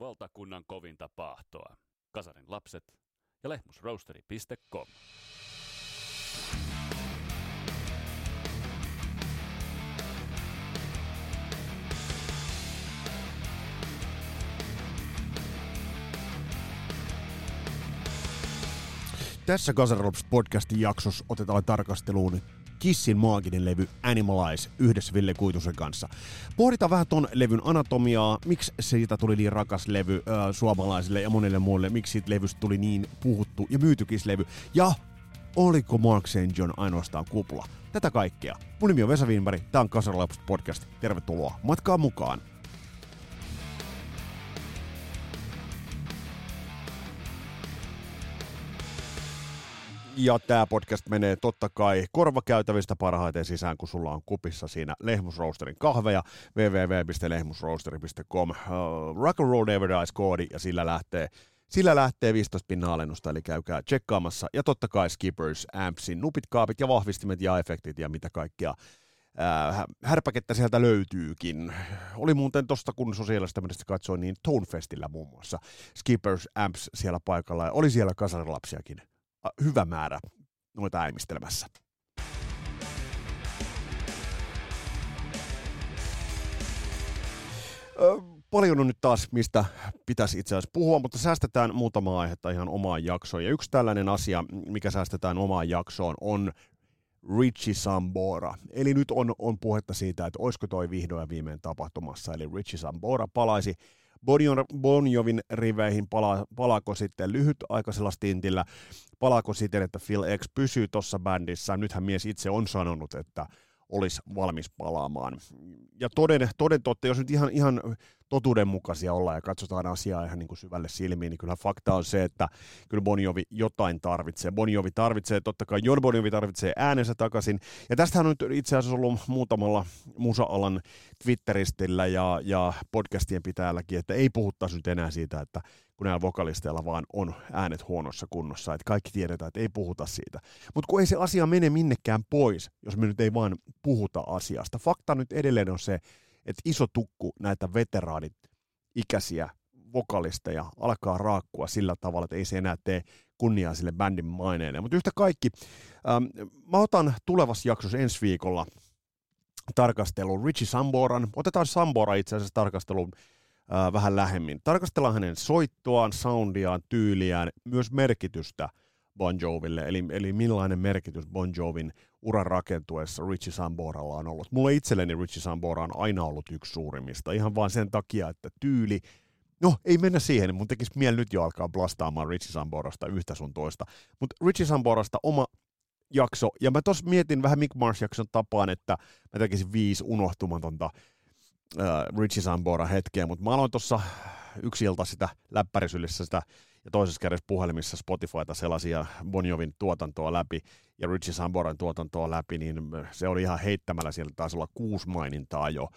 valtakunnan kovinta paahtoa. Kasarin lapset ja lehmusroasteri.com. Tässä Kasarops podcastin jaksossa otetaan tarkasteluun Kissin maaginen levy Animalize yhdessä Ville Kuitusen kanssa. Pohditaan vähän ton levyn anatomiaa, miksi siitä tuli niin rakas levy äh, suomalaisille ja monille muille, miksi siitä levystä tuli niin puhuttu ja myytykislevy, ja oliko Mark St. John ainoastaan kupla. Tätä kaikkea. Mun nimi on Vesa Wienberg, tää on Kasarops podcast. Tervetuloa matkaa mukaan. Ja tämä podcast menee totta kai korvakäytävistä parhaiten sisään, kun sulla on kupissa siinä Lehmusroosterin kahveja, www.lehmusroosteri.com, uh, Rock and Roll Never Dies koodi, ja sillä lähtee sillä lähtee 15 pinnan alennusta, eli käykää tsekkaamassa. Ja totta kai Skippers, Ampsin, nupit, kaapit ja vahvistimet ja efektit ja mitä kaikkea äh, härpäkettä sieltä löytyykin. Oli muuten tosta, kun sosiaalista mediasta katsoin, niin Tonefestillä muun muassa Skippers, Amps siellä paikalla ja oli siellä kasarilapsiakin hyvä määrä noita äimistelemässä. paljon on nyt taas, mistä pitäisi itse asiassa puhua, mutta säästetään muutama aihetta ihan omaan jaksoon. Ja yksi tällainen asia, mikä säästetään omaan jaksoon, on Richie Sambora. Eli nyt on, on puhetta siitä, että olisiko toi vihdoin viimein tapahtumassa. Eli Richie Sambora palaisi Bon Jovin riveihin, pala, palaako sitten lyhytaikaisella stintillä, palaako siten, että Phil X pysyy tuossa bändissä. Nythän mies itse on sanonut, että olisi valmis palaamaan. Ja toden, toden totta, jos nyt ihan, ihan totuudenmukaisia ollaan ja katsotaan asiaa ihan niin kuin syvälle silmiin, niin kyllä fakta on se, että kyllä Bonjovi jotain tarvitsee. Bonjovi tarvitsee, totta kai Jon Bonjovi tarvitsee äänensä takaisin. Ja tästähän on nyt itse asiassa ollut muutamalla musa-alan Twitteristillä ja, ja podcastien pitäjälläkin, että ei puhuttaisi nyt enää siitä, että kun näillä vokalisteilla vaan on äänet huonossa kunnossa, että kaikki tiedetään, että ei puhuta siitä. Mutta kun ei se asia mene minnekään pois, jos me nyt ei vaan puhuta asiasta. Fakta nyt edelleen on se, että iso tukku näitä veteraanit ikäisiä vokalisteja alkaa raakkua sillä tavalla, että ei se enää tee kunniaa sille bändin maineelle. Mutta yhtä kaikki, ähm, mä otan tulevassa jaksossa ensi viikolla tarkastelun Richie Samboran. Otetaan Sambora itse asiassa tarkasteluun äh, vähän lähemmin. Tarkastellaan hänen soittoaan, soundiaan, tyyliään, myös merkitystä Bon Joville, eli, eli millainen merkitys Bon Jovin uran rakentuessa Richie Samboralla on ollut. Mulle itselleni Richie Sambora on aina ollut yksi suurimmista, ihan vain sen takia, että tyyli, No, ei mennä siihen, mun tekisi mieli nyt jo alkaa blastaamaan Richie Samborasta yhtä sun toista. Mutta Richie Samborasta oma jakso, ja mä tos mietin vähän Mick Mars-jakson tapaan, että mä tekisin viisi unohtumatonta äh, Richie Sambora hetkeä, mutta mä aloin tuossa yksi ilta sitä läppärisylissä sitä ja toisessa kädessä puhelimissa Spotifyta selasia Bonjovin tuotantoa läpi ja Richie Samboran tuotantoa läpi, niin se oli ihan heittämällä, siellä taisi olla kuusi mainintaa jo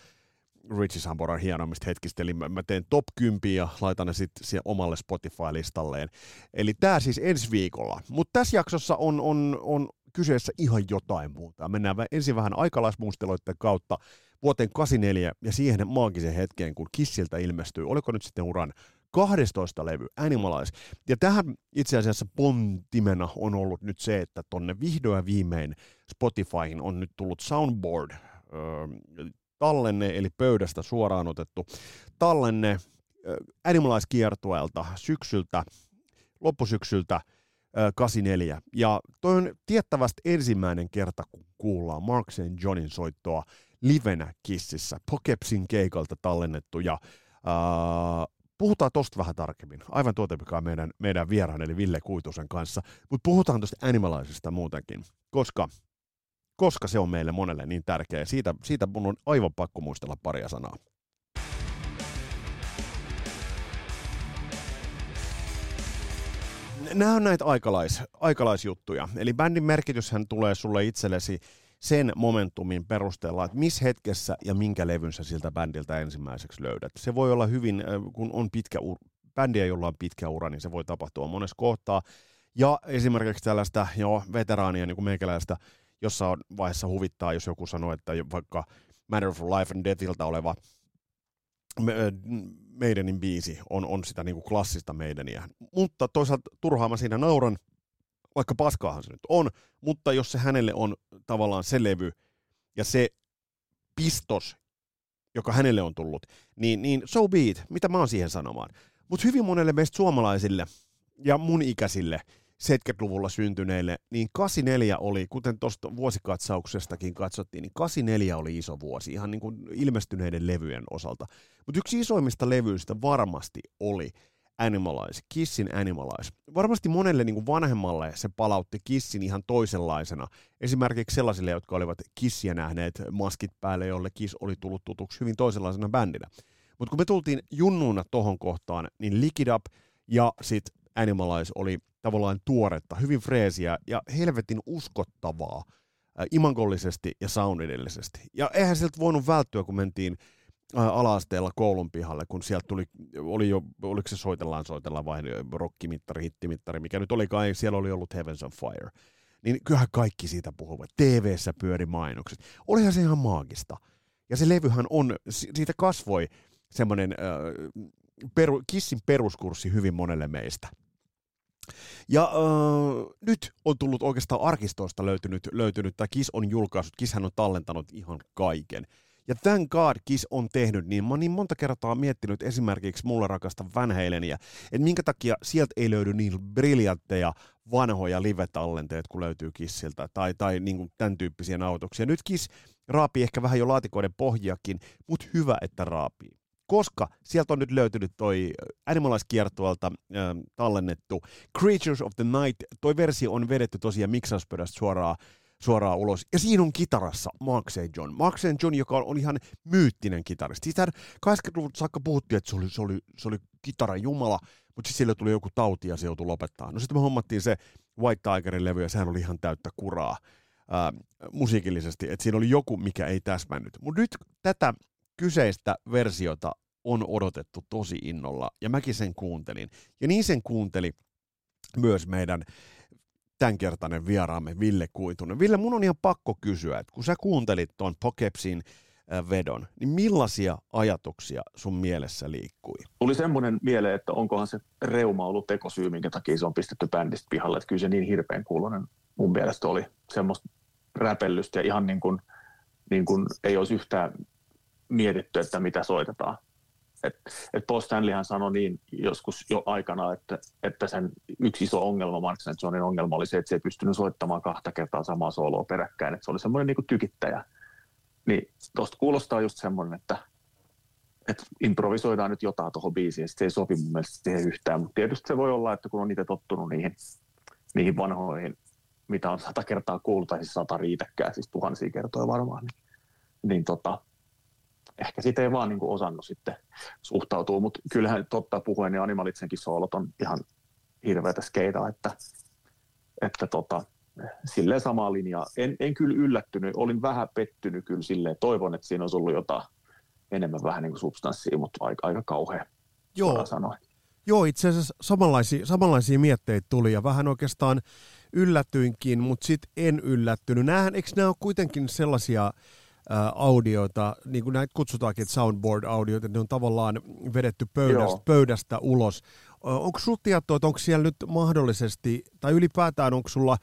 Richie Samboran hienommista hetkistä, eli mä teen top 10 ja laitan ne sitten omalle Spotify-listalleen. Eli tämä siis ensi viikolla. Mutta tässä jaksossa on, on, on kyseessä ihan jotain muuta. Mennään ensin vähän aikalaismuisteloiden kautta vuoteen 84 ja siihen maagisen hetkeen, kun Kissiltä ilmestyy, oliko nyt sitten uran 12 levy, Animalize. Ja tähän itse asiassa pontimena on ollut nyt se, että tonne vihdoin viimein Spotifyhin on nyt tullut soundboard öö, tallenne, eli pöydästä suoraan otettu tallenne öö, Animalize-kiertueelta syksyltä, loppusyksyltä 84. Ja toi on tiettävästi ensimmäinen kerta, kun kuullaan Mark St. Johnin soittoa livenä Kississä, Pokepsin keikalta tallennettu, ja uh, puhutaan tosta vähän tarkemmin, aivan mikä on meidän, meidän vieraan, eli Ville Kuitusen kanssa, mutta puhutaan tuosta animalaisista muutenkin, koska, koska se on meille monelle niin tärkeä, siitä, siitä mun on aivan pakko muistella paria sanaa. Nämä on näitä aikalais, aikalaisjuttuja. Eli bändin merkityshän tulee sulle itsellesi sen momentumin perusteella, että missä hetkessä ja minkä levyn sä siltä bändiltä ensimmäiseksi löydät. Se voi olla hyvin, kun on pitkä ur, bändiä, jolla on pitkä ura, niin se voi tapahtua monessa kohtaa. Ja esimerkiksi tällaista jo veteraania, niin kuin meikäläistä, jossain vaiheessa huvittaa, jos joku sanoo, että vaikka Matter of Life and Deathilta oleva Maidenin biisi on, on sitä niin kuin klassista Maideniä. Mutta toisaalta turhaan mä siinä nauran, vaikka paskaahan se nyt on, mutta jos se hänelle on tavallaan se levy ja se pistos, joka hänelle on tullut, niin, niin so be it, mitä mä oon siihen sanomaan. Mutta hyvin monelle meistä suomalaisille ja mun ikäisille 70-luvulla syntyneille, niin 84 oli, kuten tuosta vuosikatsauksestakin katsottiin, niin 84 oli iso vuosi ihan niin kuin ilmestyneiden levyjen osalta. Mutta yksi isoimmista levyistä varmasti oli Animalize, Kissin Animalize. Varmasti monelle niin kuin vanhemmalle se palautti Kissin ihan toisenlaisena. Esimerkiksi sellaisille, jotka olivat Kissiä nähneet maskit päälle, jolle Kiss oli tullut tutuksi hyvin toisenlaisena bändinä. Mutta kun me tultiin junnuuna tohon kohtaan, niin Lick It Up ja sitten Animalize oli tavallaan tuoretta, hyvin freesiä ja helvetin uskottavaa äh, imangollisesti ja soundidellisesti. Ja eihän sieltä voinut välttyä, kun mentiin äh, ala-asteella koulun pihalle, kun sieltä tuli, oli jo, oliko se soitellaan, soitellaan vai rockimittari, hittimittari, mikä nyt oli kai, siellä oli ollut Heavens on Fire. Niin kyllähän kaikki siitä puhuvat. TV-ssä pyöri mainokset. Olihan se ihan maagista. Ja se levyhän on, siitä kasvoi semmoinen äh, peru, Kissin peruskurssi hyvin monelle meistä. Ja äh, nyt on tullut oikeastaan arkistoista löytynyt, löytynyt, tai Kiss on julkaissut, Kisshän on tallentanut ihan kaiken. Ja thank God Kiss on tehnyt niin. Mä niin monta kertaa miettinyt esimerkiksi mulle rakasta Van Halenia, että minkä takia sieltä ei löydy niin briljantteja vanhoja live-tallenteet, kun löytyy Kissiltä, tai, tai niin kuin tämän tyyppisiä nautuksia. Nyt Kiss raapii ehkä vähän jo laatikoiden pohjiakin, mutta hyvä, että raapii koska sieltä on nyt löytynyt toi Animalize-kiertueelta äh, tallennettu Creatures of the Night. Toi versio on vedetty tosiaan miksauspöydästä suoraan suoraan ulos. Ja siinä on kitarassa Mark St. John. Mark St. John, joka on ihan myyttinen kitaristi. Sitä 80-luvulta saakka puhuttiin, että se oli, se oli, se oli kitaran jumala, mutta sitten sille tuli joku tauti ja se joutui lopettaa. No sitten me hommattiin se White Tigerin levy ja sehän oli ihan täyttä kuraa ää, musiikillisesti, että siinä oli joku, mikä ei täsmännyt. Mutta nyt tätä kyseistä versiota on odotettu tosi innolla, ja mäkin sen kuuntelin. Ja niin sen kuunteli myös meidän tämänkertainen vieraamme Ville Kuitunen. Ville, mun on ihan pakko kysyä, että kun sä kuuntelit tuon Pokepsin vedon, niin millaisia ajatuksia sun mielessä liikkui? Tuli semmoinen mieleen, että onkohan se reuma ollut tekosyy, minkä takia se on pistetty bändistä pihalle, että kyllä se niin hirveän kuulonen mun mielestä oli semmoista räpellystä ja ihan niin kuin, niin kuin ei olisi yhtään mietitty, että mitä soitetaan. Et, et Paul Stanleyhan sanoi niin joskus jo aikana, että, että sen yksi iso ongelma, Mark. Johnin ongelma oli se, että se ei pystynyt soittamaan kahta kertaa samaa sooloa peräkkäin, että se oli semmoinen niin tykittäjä. Niin tuosta kuulostaa just semmoinen, että, että improvisoidaan nyt jotain tuohon biisiin, se ei sopi mun mielestä siihen yhtään, mutta tietysti se voi olla, että kun on itse tottunut niihin, niihin vanhoihin, mitä on sata kertaa kuullut, tai siis sata riitäkään, siis tuhansia kertoja varmaan, niin, niin tota, ehkä siitä ei vaan niin kuin osannut sitten suhtautua, mutta kyllähän totta puhuen, niin Animalitsenkin soolot on ihan hirveätä skeitaa, että, että tota, silleen samaa linjaa. En, en kyllä yllättynyt, olin vähän pettynyt kyllä silleen, toivon, että siinä olisi ollut jotain enemmän vähän niin kuin substanssia, mutta aika, aika kauhea Joo. sanoa. Joo, itse asiassa samanlaisia, samanlaisia mietteitä tuli ja vähän oikeastaan yllätyinkin, mutta sitten en yllättynyt. Nämähän, eikö nämä ole kuitenkin sellaisia audioita, niin kuin näitä kutsutaankin soundboard-audioita, ne on tavallaan vedetty pöydästä, pöydästä ulos. Onko sinulla tietoa, että onko siellä nyt mahdollisesti, tai ylipäätään onko sulla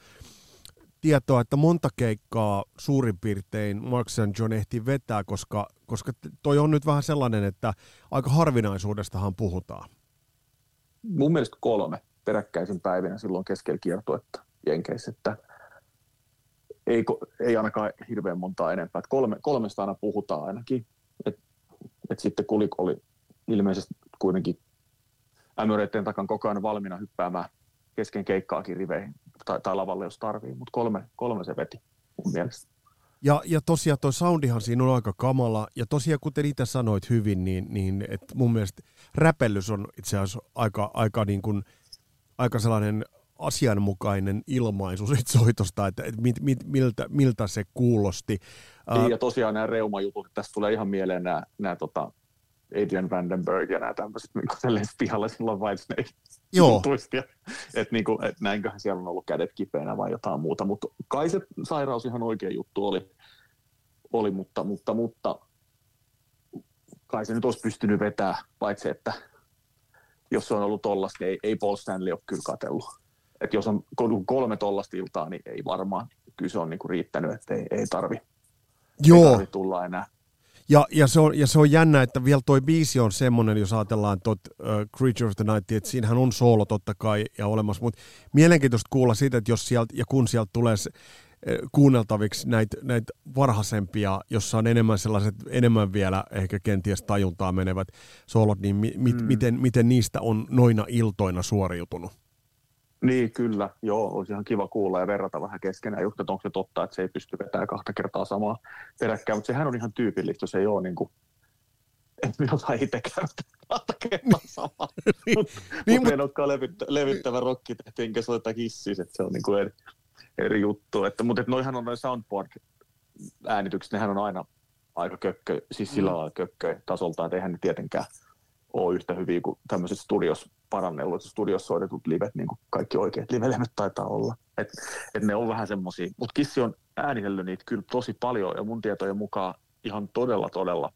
tietoa, että monta keikkaa suurin piirtein Mark St. John ehti vetää, koska, koska toi on nyt vähän sellainen, että aika harvinaisuudestahan puhutaan. Mun mielestä kolme peräkkäisin päivinä silloin keskellä kiertuetta Jenkeissä, että ei, ei ainakaan hirveän montaa enempää. Kolme, kolmesta aina puhutaan ainakin. Et, et sitten Kulik oli ilmeisesti kuitenkin ämyreiden takan koko ajan valmiina hyppäämään kesken keikkaakin riveihin tai, tai lavalle, jos tarvii, mutta kolme, kolme se veti mun mielestä. Ja, ja tosiaan tuo soundihan siinä on aika kamala, ja tosiaan kuten itse sanoit hyvin, niin, niin et mun mielestä räpellys on itse asiassa aika, aika, niin kuin, aika sellainen asianmukainen ilmaisu siitä soitosta, että, mit, mit, miltä, miltä se kuulosti. Niin, ja tosiaan nämä reumajutut, tästä tulee ihan mieleen nämä, nämä tota Adrian Vandenberg ja nämä tämmöiset niin pihalla silloin Whitesnake Joo. että niin kuin, et näinköhän siellä on ollut kädet kipeänä vai jotain muuta, mutta kai se sairaus ihan oikea juttu oli, oli mutta, mutta, mutta kai se nyt olisi pystynyt vetämään, paitsi että jos se on ollut tollasta, niin ei, ei Paul Stanley ole kyllä katsellut. Et jos on kolme tollasta iltaa, niin ei varmaan. Kyllä se on niinku riittänyt, että ei, ei tarvi, Joo. ei tarvi tulla enää. Ja, ja, se on, ja se on jännä, että vielä toi biisi on semmoinen, jos ajatellaan tot uh, Creature of the Night, että siinähän on soolo totta kai ja olemassa, mutta mielenkiintoista kuulla siitä, että jos sieltä ja kun sieltä tulee se, kuunneltaviksi näitä näit varhaisempia, jossa on enemmän sellaiset, enemmän vielä ehkä kenties tajuntaa menevät soolot, niin mi, mi, mm. miten, miten niistä on noina iltoina suoriutunut? Niin, kyllä. Joo, olisi ihan kiva kuulla ja verrata vähän keskenään just, että onko se totta, että se ei pysty vetämään kahta kertaa samaa peräkkäin, mutta sehän on ihan tyypillistä, jos ei ole niin kuin, minä osaa itse käyttää kahta kertaa samaa. niin, mutta niin, mut... en olekaan levyttä, levyttävä rokkitehti, enkä soita hissis, että se on niin kuin eri, eri juttu. Että, mutta että noihan on noin soundboard-äänitykset, nehän on aina aika kökkö, siis sillä mm. lailla kökkö tasolta, että eihän ne tietenkään ole yhtä hyviä kuin tämmöiset studios parannellut, studiossa soitetut livet, niin kuin kaikki oikeat livelemet taitaa olla. Et, et ne on vähän semmoisia, mutta Kissi on äänitellyt niitä kyllä tosi paljon ja mun tietojen mukaan ihan todella todella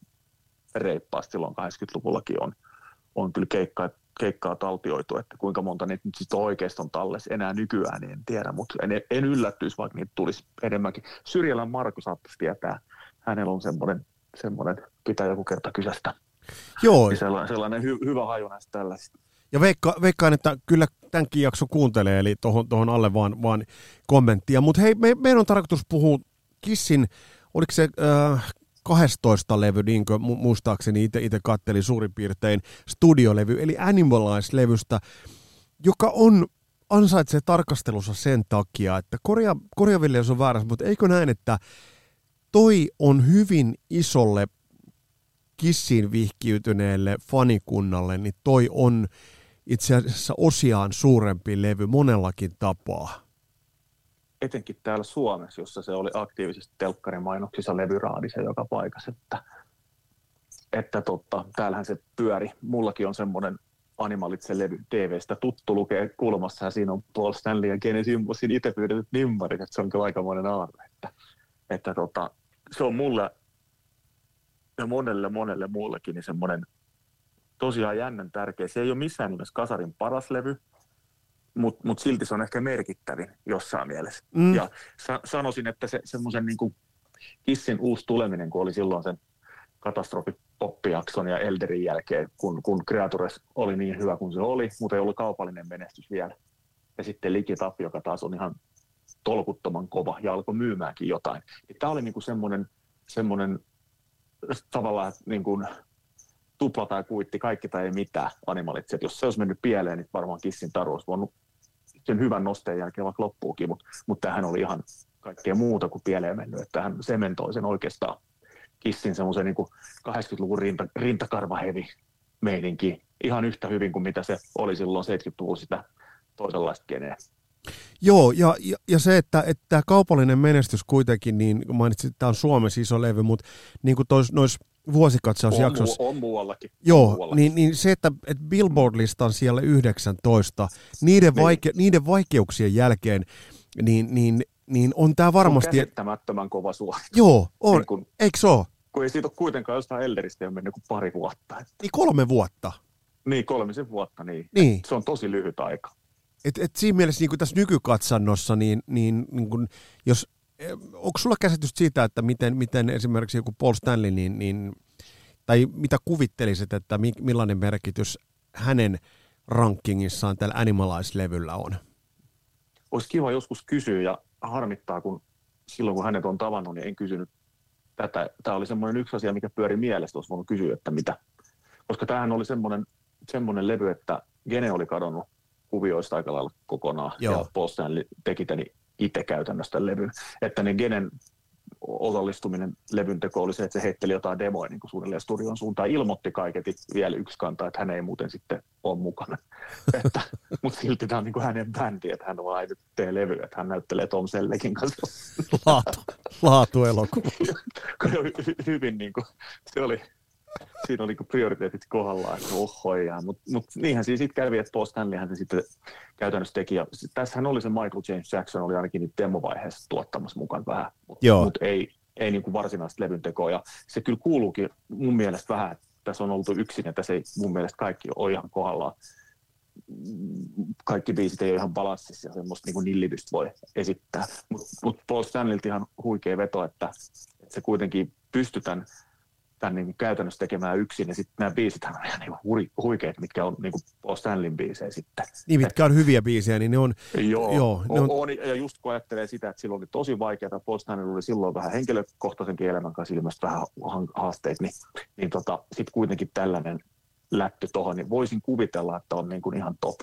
reippaasti silloin 80-luvullakin on, on kyllä keikkaa, keikkaa taltioitu, että kuinka monta niitä nyt sitten oikeasti on tallessa enää nykyään, niin en tiedä, mutta en, en yllättyisi, vaikka niitä tulisi enemmänkin. Syrjälän Marko saattaisi tietää, hänellä on semmoinen, semmoinen pitää joku kerta kysästä. Joo. Niin sellainen, sellainen hy, hyvä haju näistä tällaisista. Ja veikka, veikkaan, että kyllä tämänkin jakso kuuntelee, eli tuohon, tuohon alle vaan, vaan kommenttia. Mutta hei, me, meidän on tarkoitus puhua Kissin, oliko se äh, 12 levy, niin kuin muistaakseni itse kattelin suurin piirtein, studiolevy, eli Animalize-levystä, joka on ansaitsee tarkastelussa sen takia, että korja, korjaville jos on väärässä, mutta eikö näin, että toi on hyvin isolle kissiin vihkiytyneelle fanikunnalle, niin toi on itse asiassa osiaan suurempi levy monellakin tapaa. Etenkin täällä Suomessa, jossa se oli aktiivisesti telkkarimainoksissa levyraadissa joka paikassa, että, että totta, täällähän se pyöri. Mullakin on semmoinen Animalitse levy TVstä tuttu lukee kulmassa ja siinä on Paul Stanley ja Gene Simmonsin itse pyydetyt nimmarit, että se on kyllä aikamoinen aarre. Että, että tota, se on mulle ja monelle monelle muullekin niin semmoinen tosiaan jännän tärkeä. Se ei ole missään nimessä kasarin paras levy, mutta mut silti se on ehkä merkittävin jossain mielessä. Mm. Ja sa- sanoisin, että se semmoisen niin Kissin uusi tuleminen, kun oli silloin sen katastrofipoppijakson ja Elderin jälkeen, kun, kun Creatures oli niin hyvä kuin se oli, mutta ei ollut kaupallinen menestys vielä. Ja sitten Likitap, joka taas on ihan tolkuttoman kova ja alkoi myymäänkin jotain. Tämä oli niin semmoinen, semmoinen tavallaan niin kuin tupla tai kuitti, kaikki tai ei mitään animalit. Et jos se olisi mennyt pieleen, niin varmaan Kissin taru olisi voinut sen hyvän nosteen jälkeen vaikka loppuukin, mutta mut tähän oli ihan kaikkea muuta kuin pieleen mennyt, että hän sementoi sen oikeastaan Kissin semmoisen niin 80-luvun rinta, rintakarvahevi meininki ihan yhtä hyvin kuin mitä se oli silloin 70-luvulla sitä toisenlaista geneä. Joo, ja, ja, ja se, että, että kaupallinen menestys kuitenkin, niin mainitsit, että tämä on Suomessa iso levy, mutta niin kuin noissa vuosikatsausjaksossa. On, on muuallakin. Joo, muuallakin. Niin, niin se, että, että Billboard-listan siellä 19, niiden, niin. vaike, niiden vaikeuksien jälkeen, niin, niin, niin on tämä varmasti... On käsittämättömän kova suoritus. Joo, on. Niin kun, Eikö se ole? Kun ei siitä ole kuitenkaan jostain Elderistä jo mennyt kuin pari vuotta. Että... Niin kolme vuotta. Niin, kolmisen vuotta, niin. niin. Se on tosi lyhyt aika. Et, et siinä mielessä niin kuin tässä nykykatsannossa, niin, niin, niin kuin, jos, onko sulla käsitys siitä, että miten, miten esimerkiksi joku Paul Stanley, niin, niin, tai mitä kuvittelisit, että mi, millainen merkitys hänen rankingissaan tällä Animalize-levyllä on? Olisi kiva joskus kysyä ja harmittaa, kun silloin kun hänet on tavannut, niin en kysynyt tätä. Tämä oli semmoinen yksi asia, mikä pyöri mielestä, olisi voinut kysyä, että mitä. Koska tämähän oli semmoinen, semmoinen levy, että Gene oli kadonnut kuvioista aika lailla kokonaan. Joo. Ja Paul Stanley teki tämän itse käytännössä levyn. Että ne Genen osallistuminen levyn teko oli se, että se heitteli jotain demoja niin suunnilleen studion suuntaan. Ilmoitti kaiketi vielä yksi kantaa, että hän ei muuten sitten ole mukana. että, mutta silti tämä on niin kuin hänen bändi, että hän vaan nyt tee levy, että hän näyttelee Tom Sellekin kanssa. Laatu, laatu elokuva. hyvin niin kuin, se oli, siinä oli niin prioriteetit kohdallaan, että ohoja. Mutta mut niinhän siinä sitten kävi, että Paul Stanleyhän se sitten käytännössä teki. Ja tässähän oli se Michael James Jackson, oli ainakin nyt demovaiheessa tuottamassa mukaan vähän, mutta mut ei, ei niin kuin varsinaista levyn tekoa. Ja se kyllä kuuluukin mun mielestä vähän tässä on oltu yksin, että se ei mun mielestä kaikki ole ihan kohdallaan. Kaikki biisit ei ole ihan balanssissa ja semmoista niin nillitystä voi esittää. Mutta mut Paul Stanleyltä ihan huikea veto, että, että se kuitenkin pystytään tämän niin kuin käytännössä tekemään yksin. Ja sitten nämä biisithän on ihan niin hui, huikeat, mitkä on niin kuin Paul Stanleyn biisejä sitten. Niin, mitkä on hyviä biisejä, niin ne on... Joo, joo ne on, on, ja just kun ajattelee sitä, että silloin oli tosi vaikeaa, Paul Stanley oli silloin vähän henkilökohtaisenkin elämän kanssa ilmeisesti vähän haasteet, niin, niin tota, sitten kuitenkin tällainen läppy tuohon, niin voisin kuvitella, että on niin kuin ihan top,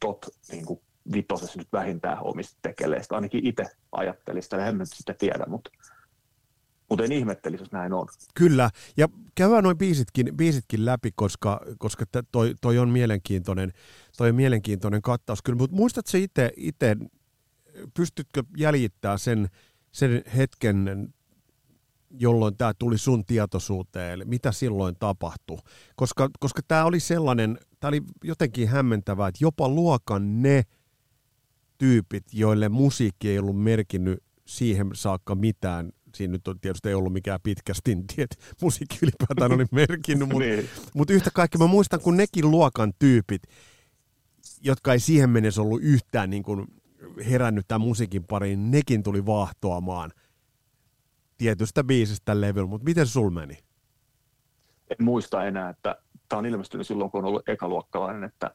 top niin kuin vitosessa nyt vähintään omista tekeleistä. Ainakin itse ajattelin sitä, en nyt sitä tiedä, mutta mutta en jos näin on. Kyllä, ja käydään noin biisitkin, biisitkin läpi, koska, koska toi, toi, on mielenkiintoinen, toi on mielenkiintoinen kattaus. Kyllä, mutta muistatko itse, itse pystytkö jäljittämään sen, sen hetken, jolloin tämä tuli sun tietoisuuteen, eli mitä silloin tapahtui? Koska, koska tämä oli sellainen, tämä oli jotenkin hämmentävää, että jopa luokan ne tyypit, joille musiikki ei ollut merkinnyt siihen saakka mitään, siinä nyt on tietysti ei ollut mikään pitkä stintti, että musiikki ylipäätään oli merkinnyt, mutta niin. mut yhtä kaikki mä muistan, kun nekin luokan tyypit, jotka ei siihen mennessä ollut yhtään niin kuin herännyt tämän musiikin pariin, nekin tuli vahtoamaan tietystä biisistä levyllä, mutta miten sul meni? En muista enää, että tämä on ilmestynyt silloin, kun on ollut ekaluokkalainen, että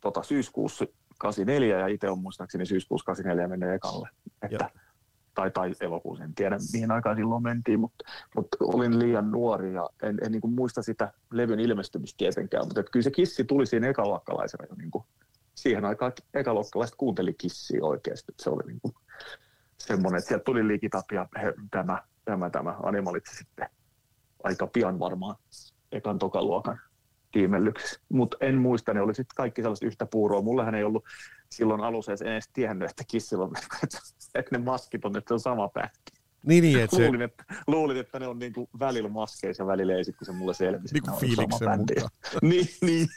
tota, syyskuussa 84 ja itse on muistaakseni syyskuussa 84 mennyt ekalle. Että tai, tai elokuussa, en tiedä mihin aikaan silloin mentiin, mutta, mutta olin liian nuori ja en, en niin kuin muista sitä levyn ilmestymistä tietenkään, mutta että kyllä se kissi tuli siinä ekaluokkalaisena jo niin kuin, siihen aikaan ekaluokkalaiset kuunteli kissiä oikeasti, että se oli niin kuin semmoinen, että sieltä tuli liikitap ja he, tämä, tämä, tämä animalitsi sitten aika pian varmaan ekan tokaluokan tiimellyksessä. Mutta en muista, ne oli sitten kaikki sellaiset yhtä puuroa. Mullehän ei ollut silloin alussa edes tiennyt, että kissillä on, että ne maskit on, että se on sama pähki. Niin, niin, että luulin, se... että, luulin, että ne on niin kuin välillä maskeissa ja välillä ei sit, kun se mulle selvisi. Niin kuin fiiliksen mukaan. niin, niin.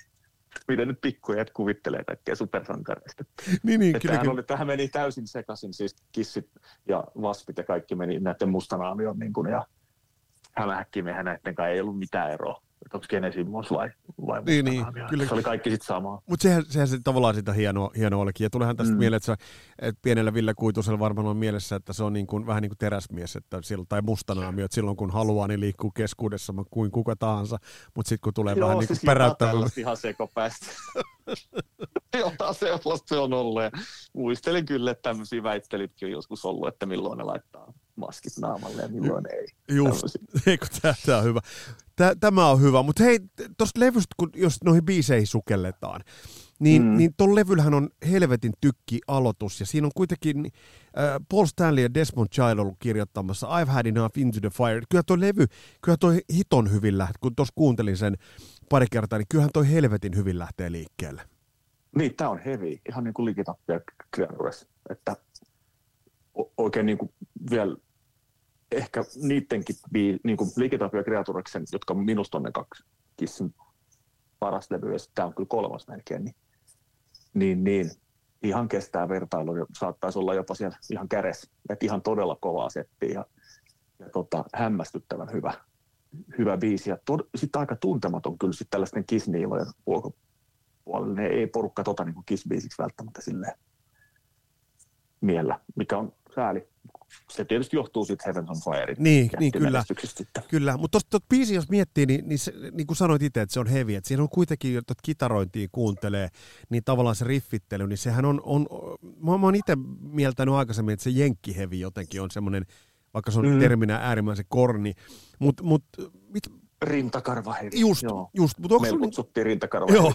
Miten nyt pikkujat kuvittelee kaikkea supersankareista. Niin, niin, kyllä, kyllä. Oli, tähän meni täysin sekaisin, siis kissit ja vaspit ja kaikki meni näiden mustanaamion niin kuin, ja hämähäkkimiehän näiden kanssa ei ollut mitään eroa että onko Genesimus vai, vai niin, niin, kyllä. Se oli kaikki sitten samaa. Mutta sehän, sehän se tavallaan sitä hienoa, hienoa olikin. Ja tulehan tästä mm. mieleen, että, se, että pienellä Ville Kuitusella varmaan on mielessä, että se on niin kuin, vähän niin kuin teräsmies että silloin, tai mustanaamio, että silloin kun haluaa, niin liikkuu keskuudessa kuin kuka tahansa. Mutta sitten kun tulee Joo, vähän niin kuin peräyttävä. ihan sekopäästä. Jotain sellaista se on ollut. Ja muistelin kyllä, että tämmöisiä väittelitkin on joskus ollut, että milloin ne laittaa maskit naamalle ja milloin ei. Just, eikö tämä on hyvä. Tämä on hyvä, mutta hei, tuosta levystä, kun jos noihin biiseihin sukelletaan, niin, mm. niin tuon levyllähän on helvetin tykki aloitus, ja siinä on kuitenkin äh, Paul Stanley ja Desmond Child ollut kirjoittamassa I've had enough into the fire. Kyllä tuo levy, kyllä toi hiton hyvin lähtee, kun tuossa kuuntelin sen pari kertaa, niin kyllähän toi helvetin hyvin lähtee liikkeelle. Niin, tämä on heavy, ihan niin kuin likitappia että oikein niin kuin vielä ehkä niidenkin niin kuin Likitapio Kreatureksen, jotka minusta on ne kaksi Kissin paras levy, ja tämä on kyllä kolmas melkein, niin, niin, niin ihan kestää vertailu ja saattaisi olla jopa siellä ihan kädessä. Että ihan todella kovaa settiä ja, ja tota, hämmästyttävän hyvä, hyvä biisi. Ja sitten aika tuntematon kyllä sitten tällaisten Kiss-niilojen ulkopuolella. Ne ei porukka tota niin Kiss-biisiksi välttämättä silleen miellä, mikä on sääli se tietysti johtuu siitä Heaven on Fire. Niin, niin kyllä. kyllä. Mutta tuosta biisi, jos miettii, niin, niin, se, niin kuin sanoit itse, että se on heavy, että siinä on kuitenkin, että kitarointia kuuntelee, niin tavallaan se riffittely, niin sehän on, on mä, mä oon itse mieltänyt aikaisemmin, että se jenkkihevi jotenkin on semmoinen, vaikka se on mm. terminä äärimmäisen korni, mutta mut, mit, Rintakarvahevi. Just, joo. just. Mut onko Meillä kutsuttiin rintakarvahevi. Joo,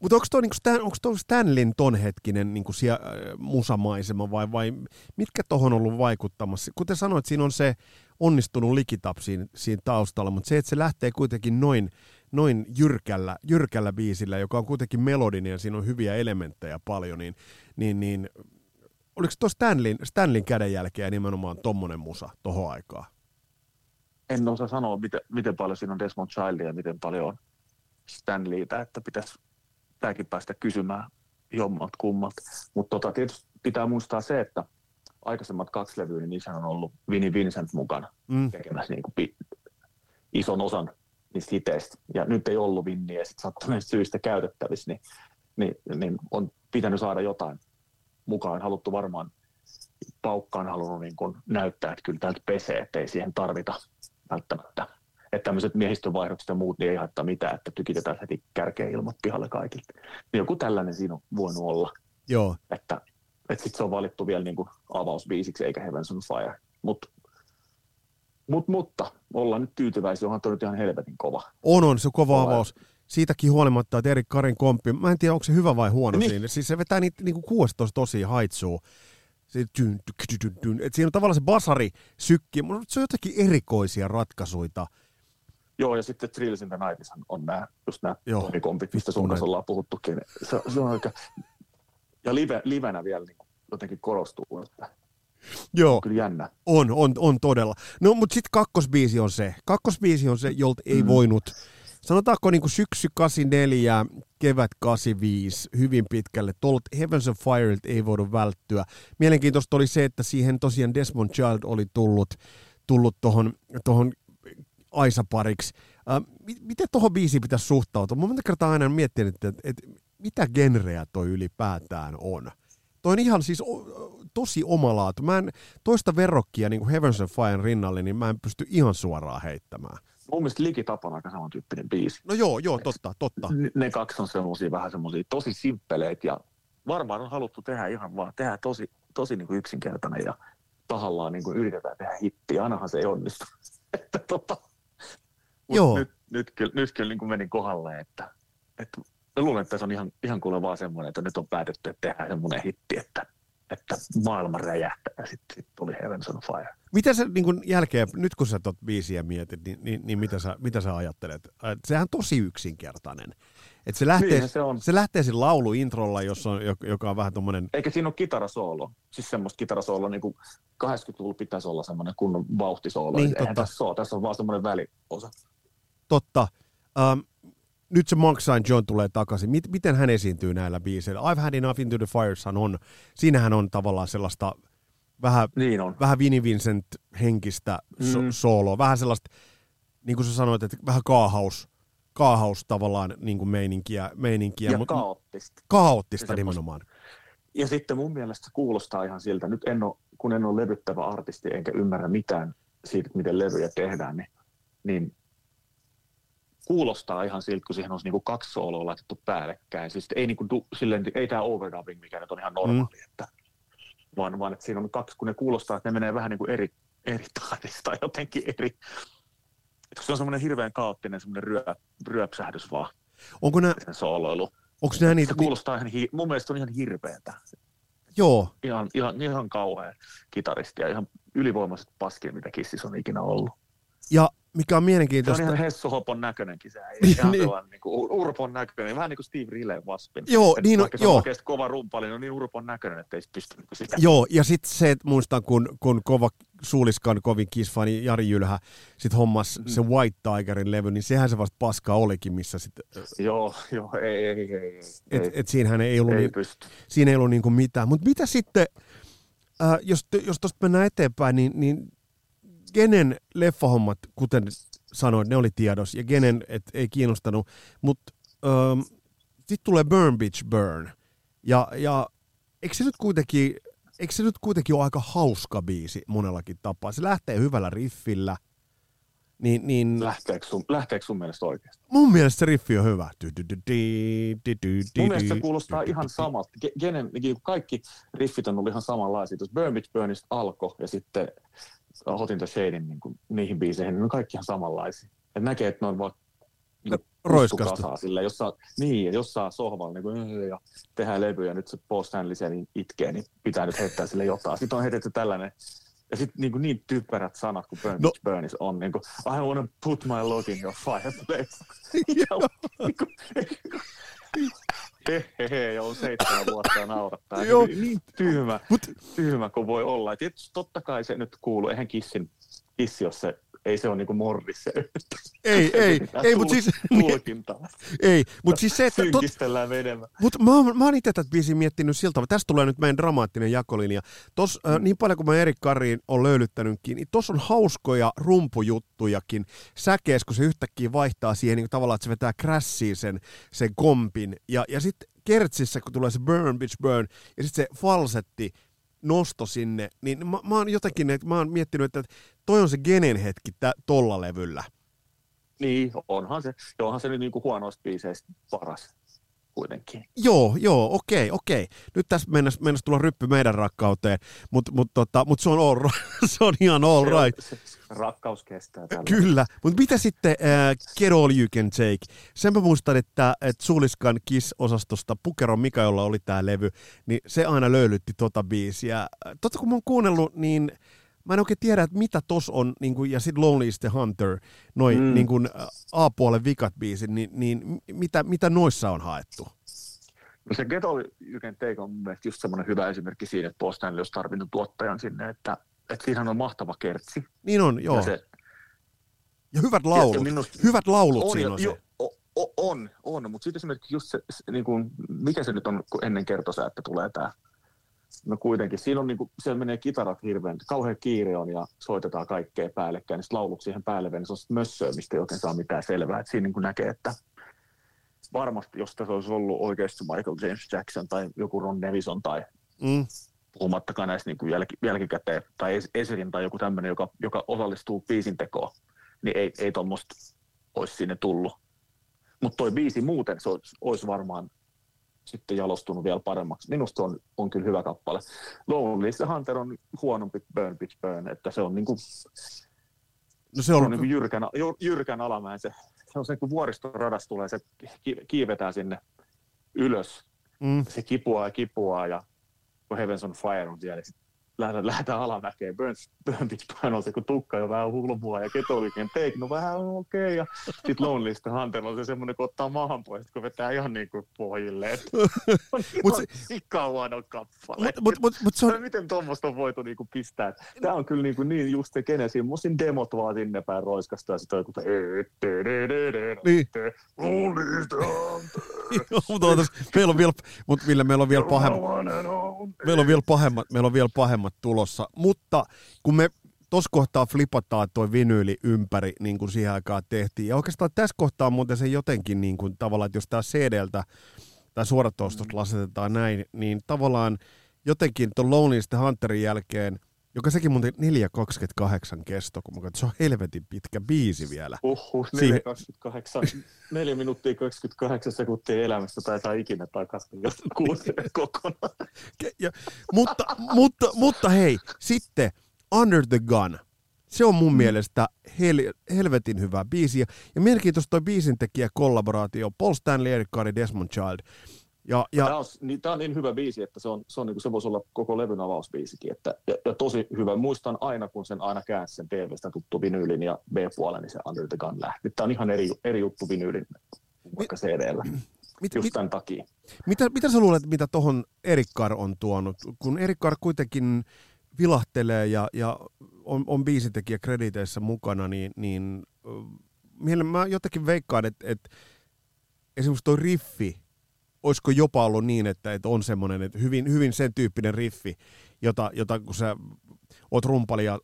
mutta onko tuo niinku Stan, onko toi Stanlin ton hetkinen niinku äh, musamaisema vai, vai mitkä tuohon on ollut vaikuttamassa? Kuten sanoit, siinä on se onnistunut likitap siinä, siinä taustalla, mutta se, että se lähtee kuitenkin noin, noin jyrkällä, jyrkällä biisillä, joka on kuitenkin melodinen ja siinä on hyviä elementtejä paljon, niin, niin, niin oliko tuo Stanlin, Stanlin kädenjälkeä nimenomaan tommonen musa tohon aikaan? En osaa sanoa, miten, miten paljon siinä on Desmond Childia ja miten paljon on Stanleytä, että pitäisi tämäkin päästä kysymään jommat kummat. Mutta tota, tietysti pitää muistaa se, että aikaisemmat kaksi levyä, niin niissä on ollut Vinnie Vincent mukana mm. tekemässä niin kuin ison osan niistä hiteistä. Ja nyt ei ollut vinniä sit sattuneista syistä käytettävissä, niin, niin, niin, on pitänyt saada jotain mukaan. Haluttu varmaan, paukkaan halunnut niin kun näyttää, että kyllä täältä pesee, että ei siihen tarvita välttämättä. Että tämmöiset miehistövaihdokset ja muut niin ei haittaa mitään, että tykitetään heti kärkeen ilmat pihalle kaikilta. Niin joku tällainen siinä on voinut olla. Joo. Että, että sitten se on valittu vielä niin kuin avausbiisiksi eikä Heavens on Fire. Mut, mut, mutta ollaan nyt tyytyväisiä, onhan toi nyt ihan helvetin kova. On, on, se on kova Kova. avaus. Siitäkin huolimatta, että Erik Karin komppi, mä en tiedä, onko se hyvä vai huono Niin. siinä. Siis se vetää niitä niinku 16 tosia haitsuu. Se, tyn, tyk, tyn, tyn. Et siinä on tavallaan se basari sykki, mutta se on jotakin erikoisia ratkaisuita. Joo, ja sitten Thrills in the Nights on nämä, just nämä tonikompit, mistä sun kanssa ollaan puhuttukin. Se, se on aika... Ja live, livenä vielä niin jotenkin korostuu, että Joo, kyllä jännä. on, on, on todella. No, mutta sitten kakkosbiisi on se. Kakkosbiisi on se, jolta ei Mm. voinut, sanotaanko niin kuin syksy 84, kevät 85, hyvin pitkälle. Tuolta Heavens of Fire ei voinut välttyä. Mielenkiintoista oli se, että siihen tosiaan Desmond Child oli tullut, tullut tohon, tohon Aisa-pariksi. Äh, mi- miten tuohon biisiin pitäisi suhtautua? Mä monta kertaa aina miettinyt, että, että, mitä genreä toi ylipäätään on. Toi on ihan siis tosi omalaatu. Mä en, toista verrokkia niin kuin Heavens and Fire rinnalle, niin mä en pysty ihan suoraan heittämään. Mun mielestä Liki Tapa on aika samantyyppinen biisi. No joo, joo, totta, totta. Ne- Ne kaksi on semmoisia vähän semmoisia tosi simppeleitä ja varmaan on haluttu tehdä ihan vaan, tehdä tosi, tosi niin kuin yksinkertainen ja tahallaan niin kuin yritetään tehdä hittiä. Ainahan se ei onnistu. että tota, Joo. Nyt, nyt, kyllä, nyt kyllä niin kuin menin kohdalle, että, että mä luulen, että se on ihan, ihan kuule vaan semmoinen, että nyt on päätetty, että tehdään semmoinen hitti, että, että maailma räjähtää ja sitten sit tuli Heavens on Fire. Mitä sä niin kun jälkeen, nyt kun sä tot biisiä mietit, niin, niin, niin mitä, sä, mitä sä ajattelet? Äh, Sehän on tosi yksinkertainen. Et se, lähtee, Niinhän se on. se lähtee siinä lauluintrolla, jossa on, joka- on vähän tommonen, Eikä siinä ole kitarasoolo. Siis semmoista kitarasooloa, niin kuin 80-luvulla pitäisi olla semmoinen kunnon vauhtisoolo. Niin, Eihän totta. tässä ole, tässä on vaan semmoinen väliosa. totta. Ähm, nyt se Monk Saint John tulee takaisin. Mit, miten hän esiintyy näillä biiseillä? I've had enough into the fireshan on. Siinähän on tavallaan sellaista vähän Niin on. vähän Vinnie Vincent henkistä so- Mm. sooloa, vähän sellaista, niin kuin sä sanoit, että vähän kaahaus, kaahaus tavallaan niin kuin meininkiä, meininkiä Ja mut- kaoottista. kaoottista Ja nimenomaan. Ja sitten mun mielestä se kuulostaa ihan siltä, nyt en ole, kun en ole levyttävä artisti enkä ymmärrä mitään siitä, miten levyjä tehdään, niin, niin kuulostaa ihan siltä, kun siihen olisi niinku kaksi sooloa laitettu päällekkäin. Siis ei, niinku, du, silleen, ei tämä overdubbing, mikä nyt on ihan normaali, mm. että, vaan, vaan että siinä on kaksi, kun ne kuulostaa, että ne menee vähän niin kuin eri, eri tahdista tai jotenkin eri. Että se on semmoinen hirveän kaoottinen semmoinen ryö, ryöpsähdys vaan, Onko nämä, sen sooloilu. onko nämä niitä, Se kuulostaa ihan, hi- mun mielestä on ihan hirveätä joo, ihan, ihan, ihan kauhea kitaristi ja ihan ylivoimaiset paskin, mitä Kissis on ikinä ollut. Ja mikä on Se on mielenkiintoista, ihan Hessu Hopon näköinenkin se äijä. Niin, Ihan niin. niin kuin Urpon näköinen, vähän niin kuin Steve Riley Waspin. Joo, Et niin on, se on joo. oikeasti kova rumpali, niin on niin Urpon näköinen, että ei sit pysty niin sitä. joo, ja sitten se, että muistan, kun, kun kova Suuliskan kovin kisfani Jari Jylhä sit hommas Mhm. se White Tigerin levy, niin sehän se vasta paska olikin, missä sit, Joo, joo, ei, ei, ei, ei, et, ei, et siinähän ei ollut ei niin, pysty. siinä ei ollut niinku mitään. Mutta mitä sitten, äh, jos, jos tuosta mennään eteenpäin, niin, niin Genen leffahommat, kuten sanoit, ne oli tiedos, ja Genen et, ei kiinnostanut, mutta ähm, sitten tulee Burn Bitch Burn, ja, ja eikö se nyt kuitenkin, eikö se nyt kuitenkin ole aika hauska biisi monellakin tapaa? Se lähtee hyvällä riffillä, niin, niin Lähteekö sun, lähteekö sun mielestä oikeasti? mun mielestä se riffi on hyvä. Mun mielestä se kuulostaa ihan samalta. Genen, niin kaikki riffit on ollut ihan samanlaisia. Tuossa Burn Bitch Burnista alkoi ja sitten Hot in the Shadein niin kuin, niihin biiseihin, niin ne on kaikki ihan samanlaisia. Et näkee, että ne on vaan niin kasaa sille, jos saa, niin, jos saa sohvalla niin kuin, ja tehdään levyä ja nyt se Paul Stanley siellä niin itkee, niin pitää nyt heittää sille jotain. Sitten on heitetty tällainen ja sitten niin, niin typerät sanat kuin Burn No. Burnis on, niin kuin, I wanna put my log in your fireplace. Ja, Hehehe, ja on seitsemän vuotta ja naurattaa. Joo. Niin, niin tyhmä, Mut, tyhmä kuin voi olla. Et tietysti totta kai se nyt kuuluu, eihän kissin, kissi ole se ei se ole niin kuin Morris se Ei, ei, ei, mutta siis... Tulkintaa. Ei, mutta siis se, että... Tot... Synkistellään menemään. Mutta mä, oon- mä oon itse tätä biisiä miettinyt siltä tavalla. Tästä tulee nyt meidän dramaattinen jakolinja. Tos, mm. äh, niin paljon kuin mä Erik Kariin on löylyttänytkin, niin tossa on hauskoja rumpujuttujakin säkees, kun se yhtäkkiä vaihtaa siihen niin tavallaan, että se vetää krässiin sen, sen kompin. Ja, ja sitten kertsissä, kun tulee se burn, bitch, burn, ja sitten se falsetti, nosto sinne, niin mä, mä oon jotenkin, että mä oon miettinyt, että toi on se genen hetki tä, tolla levyllä. Niin, onhan se, onhan se nyt niin kuin huonoista biiseistä paras kuitenkin. Joo, joo, okei, okei. Nyt tässä mennessä, mennessä tulla ryppy meidän rakkauteen, mutta mut, tota, mut se, on all, right. se on ihan all Se on- right. se- se rakkaus kestää tällä. Kyllä, mutta mitä sitten äh, Get All You Can Take? Sen mä muistan, että, että Suliskan Kiss-osastosta Pukero Mika, jolla oli tämä levy, niin se aina löylytti tota biisiä. Totta kun mä oon kuunnellut, niin mä en oikein tiedä, että mitä tos on, niin kuin, ja sitten Lonely is the Hunter, noin Mm. niin kuin, A-puolen vikat biisit, niin, niin mitä, mitä noissa on haettu? No se Get All You Can Take on mun mielestä just semmoinen hyvä esimerkki siinä, että Paul Stanley olisi tarvinnut tuottajan sinne, että, että siinähän on mahtava kertsi. Niin on, joo. Ja Ja, se, ja hyvät ja laulut. minusta, Hyvät laulut on, siinä on jo, se. jo, o- on, on, mutta sitten esimerkiksi just se, se niin kuin, mikä se nyt on, kun ennen kertosää, että tulee tämä. No kuitenkin, siinä on niin kuin, siellä menee kitarat hirveän, kauhean kiire on ja soitetaan kaikkea päällekkäin, niin laulut siihen päälle, niin se on mössöä, mistä ei oikein saa mitään selvää. Et siinä niin kuin näkee, että varmasti, jos tässä olisi ollut oikeasti Michael James Jackson tai joku Ron Nevison tai Mm. puhumattakaan näistä niin kuin jälki, jälkikäteen, tai Es- Esirin tai joku tämmöinen, joka, joka osallistuu biisin tekoon, niin ei, ei tuommoista olisi sinne tullut. Mutta toi biisi muuten, se olisi, olisi varmaan sitten jalostunut vielä paremmaksi. Minusta on, on kyllä hyvä kappale. Lonely Hunter on huonompi Burn Bitch Burn, että se on, niin kuin, No se se on, on niin kuin jyrkän, jyr- jyrkän alamäen. Se, se on se, kun vuoristoradasta tulee, se ki- kiivetään sinne ylös mm. se kipuaa ja kipuaa ja kun Heavens on Fire on siellä, niin lähdetään, lähdetään alamäkeen. Burn, burn Bitch on se, kun tukka jo vähän hulmua ja ketoliken take, no vähän okei. Okay. Ja sitten Lonely the Hunter on se semmoinen, kun ottaa maahan pois, kun vetää ihan niin kuin pohjille. on Mut ihan se- sikkaa huono kappale. Mut, mut, mut, mut se on, Miten tuommoista on voitu niinku pistää? Tämä on kyllä niinku niin just se kene siinä. Mun siinä demot vaan sinne päin roiskasta ja sitten on joku Niin. Lonely Hunter. Mutta meillä on vielä, mut Ville, meillä on vielä pahemmat, meillä on vielä pahemmat, meillä on vielä pahemmat tulossa, mutta kun me tuossa kohtaa flipataan toi vinyyli ympäri, niin kuin siihen aikaan tehtiin, ja oikeastaan tässä kohtaa muuten se jotenkin niin kuin tavallaan, että jos tää CD-ltä tai suoratoistosta lasetetaan näin, niin tavallaan jotenkin tuon Lonely Hunterin jälkeen, joka sekin muuten 4.28 kesto, kun mä katson, se on helvetin pitkä biisi vielä. Siihen- 4.28, 4 minuuttia 28 sekuntia elämästä taitaa ikinä takaisin, jos kuuntelee kokonaan. Ja, mutta, mutta, mutta hei, sitten Under the Gun. Se on mun mm. mielestä hel, helvetin hyvä biisi. Ja, mielenkiintoista toi biisin tekijä kollaboraatio. Paul Stanley, Eric Carr, Desmond Child. Ja, Tämä ja on, niin, tämä on niin hyvä biisi, että se, on, se, on, niin kuin, se voisi olla koko levyn avausbiisikin. Että, ja, ja, tosi hyvä. Muistan aina, kun sen aina käänsi sen TVstä tuttu vinyylin ja B-puolen, niin se Under the Gun lähti. Tämä on ihan eri, eri juttu vinyylin vaikka CD-llä. mit, Just mit, tämän takia. mitä, mitä sä luulet, mitä tohon Eric Carr on tuonut? Kun Eric Carr kuitenkin vilahtelee ja, ja on, on biisitekijä krediteissä mukana, niin, niin mä jotenkin veikkaan, että, että esimerkiksi toi riffi, olisiko jopa ollut niin, että, että on semmoinen, että hyvin, hyvin sen tyyppinen riffi, jota, jota kun sä oot rumpali ja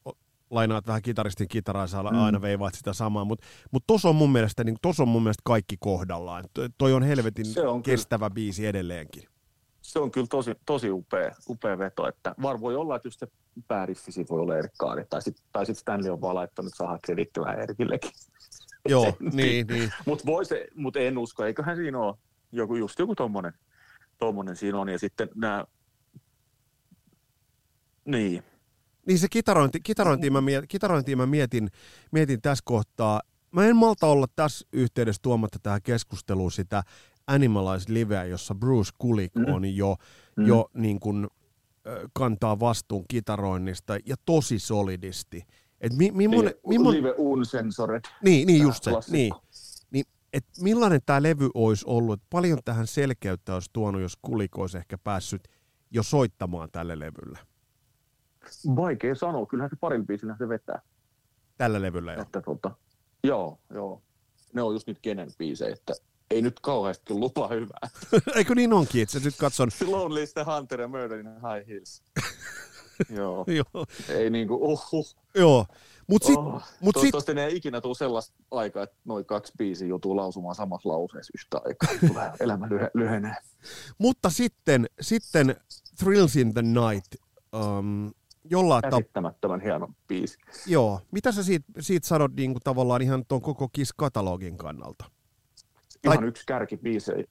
lainaat vähän kitaristin kitaraa, sä Mm. aina veivaat sitä samaa, mutta mut tos on mun mielestä, niin tos on mun mielestä kaikki kohdallaan. To- Toi on helvetin Se on kyllä. kestävä biisi edelleenkin. Se on kyllä tosi, tosi upea, upea veto, että var voi olla, että just se pääriffi siitä voi olla Erik Kaari, tai sitten tai sit Stanley on vaan laittanut saada kreditti vähän Erikillekin. Joo, niin, niin. Mutta mut en usko, eiköhän siinä ole joku, just joku tommonen, tommonen siinä on, ja sitten nämä, niin, Niin se kitarointi, kitarointiin, mä mietin, kitarointiin mä mietin, mietin tässä kohtaa. Mä en malta olla tässä yhteydessä tuomatta tähän keskusteluun sitä Animalized Liveä, jossa Bruce Kulik Mm. on jo, Mm. jo niin kuin, kantaa vastuun kitaroinnista ja tosi solidisti. Et mi, millainen, niin millainen, Live Uncensored. niin, niin just se, klassikko. niin. Et millainen tämä levy olisi ollut, et paljon tähän selkeyttä olisi tuonut, jos Kulik olisi ehkä päässyt jo soittamaan tälle levylle. Vaikea sanoa, kyllähän se parin biisinä se vetää. tällä levyllä jo. Että, tota, joo, joo. Ne on just niitä kenen biisejä, että ei nyt kauheasti lupa hyvää. Eikö niin onkin, että nyt katson... Lonely the Hunter ja Murder in High Hills. joo. Joo, Ei niinku, uhuh. joo. Mut sit, oh. mut sit, ei ikinä tule sellaista aikaa, että noin kaksi biisiä joutuu lausumaan samassa lauseessa yhtä aikaa. Elämä lyhe, lyhenee. mutta sitten, sitten Thrills in the Night, um, jollain Käsittämättömän hieno biisi. joo, mitä sä siitä, siitä sanot niin kuin tavallaan ihan tuon koko Kiss-katalogin kannalta? Ihan Tai- yksi kärkibiisejä,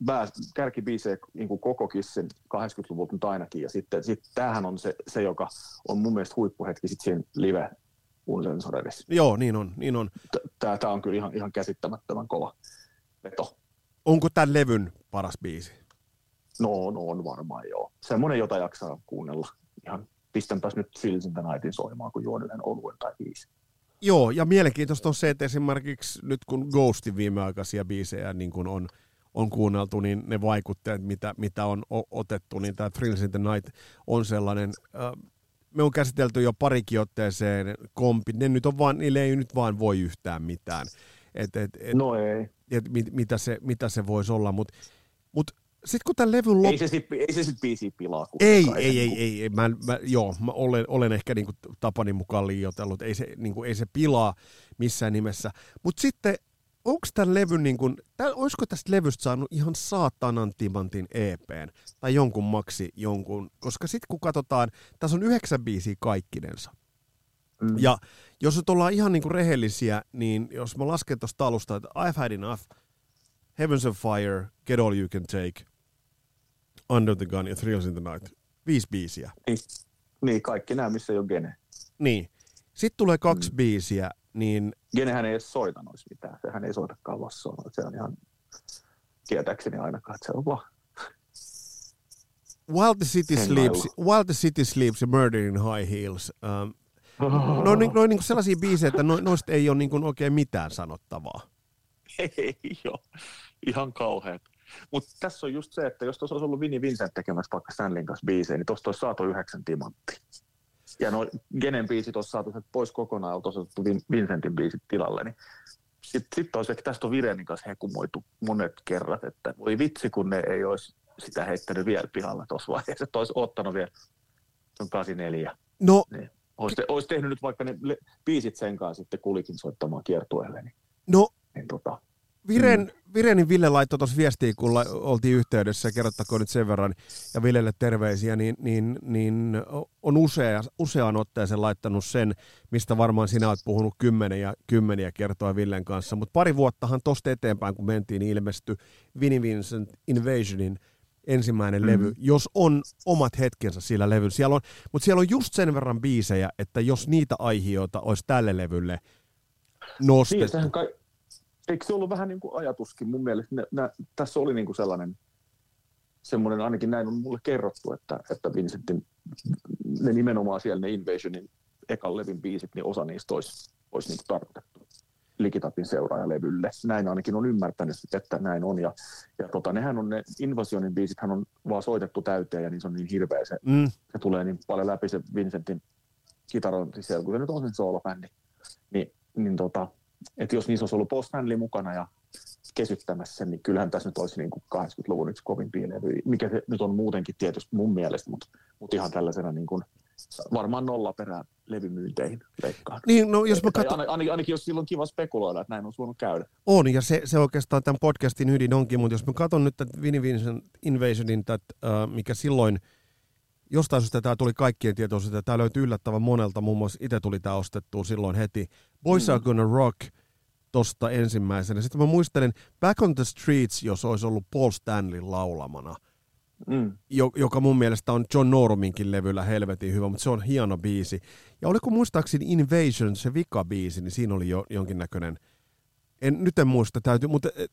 kärkibiisejä niin kuin koko Kissin 80-luvulta nyt ainakin. Ja sitten sit tämähän on se, se, joka on mun mielestä huippuhetki sit siinä live Unsensorerissa. Joo, niin on, niin on. Tämä, on kyllä ihan, ihan käsittämättömän kova veto. Onko tämän levyn paras biisi? No, no on varmaan joo. Semmoinen, jota jaksaa kuunnella. Ihan pistänpäs nyt Thrills in the Nightin soimaan, kun juon yhden oluen tai viisi. Joo, ja mielenkiintoista on se, että esimerkiksi nyt kun Ghostin viimeaikaisia biisejä niin kun on, on kuunneltu, niin ne vaikutteet, mitä, mitä on otettu, niin tämä Thrills in the Night on sellainen, äh, me on käsitelty jo parikin otteeseen kompit, ne nyt on vaan, niille ei nyt vaan voi yhtään mitään, et, et, et, No ei. et, mit, mitä, se, mitä se voisi olla, mutta mut, sitten kun tämän levyn lop... Ei se sitten ei se sit biisiä pilaa. Ei, ei, ei, niinku- ei, ei. Mä, mä, joo, mä olen, olen ehkä niinku Tapani mukaan liioitellut. Ei se, niinku, ei se pilaa missään nimessä. Mutta sitten, onko tämän levyn, niinku, tää, olisiko tästä levystä saanut ihan saatanan timantin EPn tai jonkun maksi jonkun, koska sitten kun katsotaan, tässä on yhdeksän biisiä kaikkinensa. Mm. Ja jos nyt ollaan ihan niinku rehellisiä, niin jos mä lasken tuosta alusta, että I've had enough, Heavens of Fire, Get All You Can Take, Under the Gun ja Thrills in the Night. Viisi biisiä. Niin, niin, kaikki nämä, missä ei ole Gene. Niin. Sitten tulee kaksi mm. biisiä, niin Genehän ei edes soita noissa mitään. Sehän ei soitakaan bassoa. Se on ihan tietääkseni ainakaan, että se on vaan While the City. Sleeps, While the City Sleeps ja Murder in High Heels. Um, no, niin, no niin sellaisia biisejä, että no, noista ei ole niin kuin oikein mitään sanottavaa. ei ole. Ihan kauheat. Mutta tässä on just se, että jos tuossa olisi ollut Vinnie Vincent tekemässä vaikka Stanlin kanssa biisejä, niin tuosta olisi saatu yhdeksän timanttia. Ja no Genen biisit olisi saatu pois kokonaan, oltaisi otettu Vin- Vincentin biisit tilalle, niin sitten sit olisi ehkä tästä on Virenin kanssa hekumoitu monet kerrat, että voi vitsi, kun ne ei olisi sitä heittänyt vielä pihalla tuossa vaiheessa, että olisi ottanut vielä, on 84. No, Niin. Olisi, te, olisi tehnyt nyt vaikka ne biisit sen kanssa sitten kulikin soittamaan kiertueelle, niin, no niin tota, Viren, Mm. Virenin Ville laittoi tuossa viestiä, kun la, oltiin yhteydessä, kerrottakoon nyt sen verran, ja Villelle terveisiä, niin, niin, niin on usea, useaan otteeseen laittanut sen, mistä varmaan sinä olet puhunut kymmenen ja kymmeniä kertoa Villen kanssa, mutta pari vuottahan tosta eteenpäin, kun mentiin, niin ilmestyi Vinnie Vincent Invasionin ensimmäinen mm. levy, jos on omat hetkensä sillä levyllä. Siellä on, mutta siellä on just sen verran biisejä, että jos niitä aiheita olisi tälle levylle nostettu. Niin, sehän kai, eikö se ollut vähän niin kuin ajatuskin mun mielestä? Nä, nä, tässä oli niin kuin sellainen, semmoinen, ainakin näin on mulle kerrottu, että, että Vincentin, ne nimenomaan siellä ne Invasionin ekan levin biisit, niin osa niistä olisi, olisi niin kuin tarkoitettu Likitapin seuraajalevylle. Näin ainakin on ymmärtänyt, että näin on. Ja, ja tota, nehän on ne Invasionin biisithän on vaan soitettu täyteen ja niin se on niin hirveä se, Mm, se tulee niin paljon läpi se Vincentin kitarointi siellä, kun se nyt on sen soolobändi. Niin, niin tota, että jos niissä olisi ollut Paul Stanley mukana ja kesyttämässä niin kyllähän tässä nyt olisi niin kuin 80-luvun yksi kovimpia levyjä, mikä se nyt on muutenkin tietysti mun mielestä, mutta, mutta ihan tällaisena niin kuin, varmaan nolla perää levymyynteihin leikkaan. niin, no jos mä Tai katson, ainakin, ainakin, ainakin jos silloin kiva spekuloida, että näin on voinut käydä. On, ja se, se oikeastaan tämän podcastin ydin onkin, mutta jos mä katson nyt tätä Vinnie Vincent Invasionin, tät, äh, mikä silloin, jostain syystä tämä tuli kaikkien tietoisuuteen, että tämä löytyi yllättävän monelta, muun muassa itse tuli tämä ostettua silloin heti. Boys Mm. Are Gonna Rock tosta ensimmäisenä. Sitten mä muistelen Back on the Streets, jos olisi ollut Paul Stanley laulamana, Mm. jo- joka mun mielestä on John Noruminkin levyllä helvetin hyvä, mutta se on hieno biisi. Ja oliko muistaakseni Invasion, se vika-biisi, niin siinä oli jo jonkinnäköinen, en, nyt en muista, täytyy, mutta et,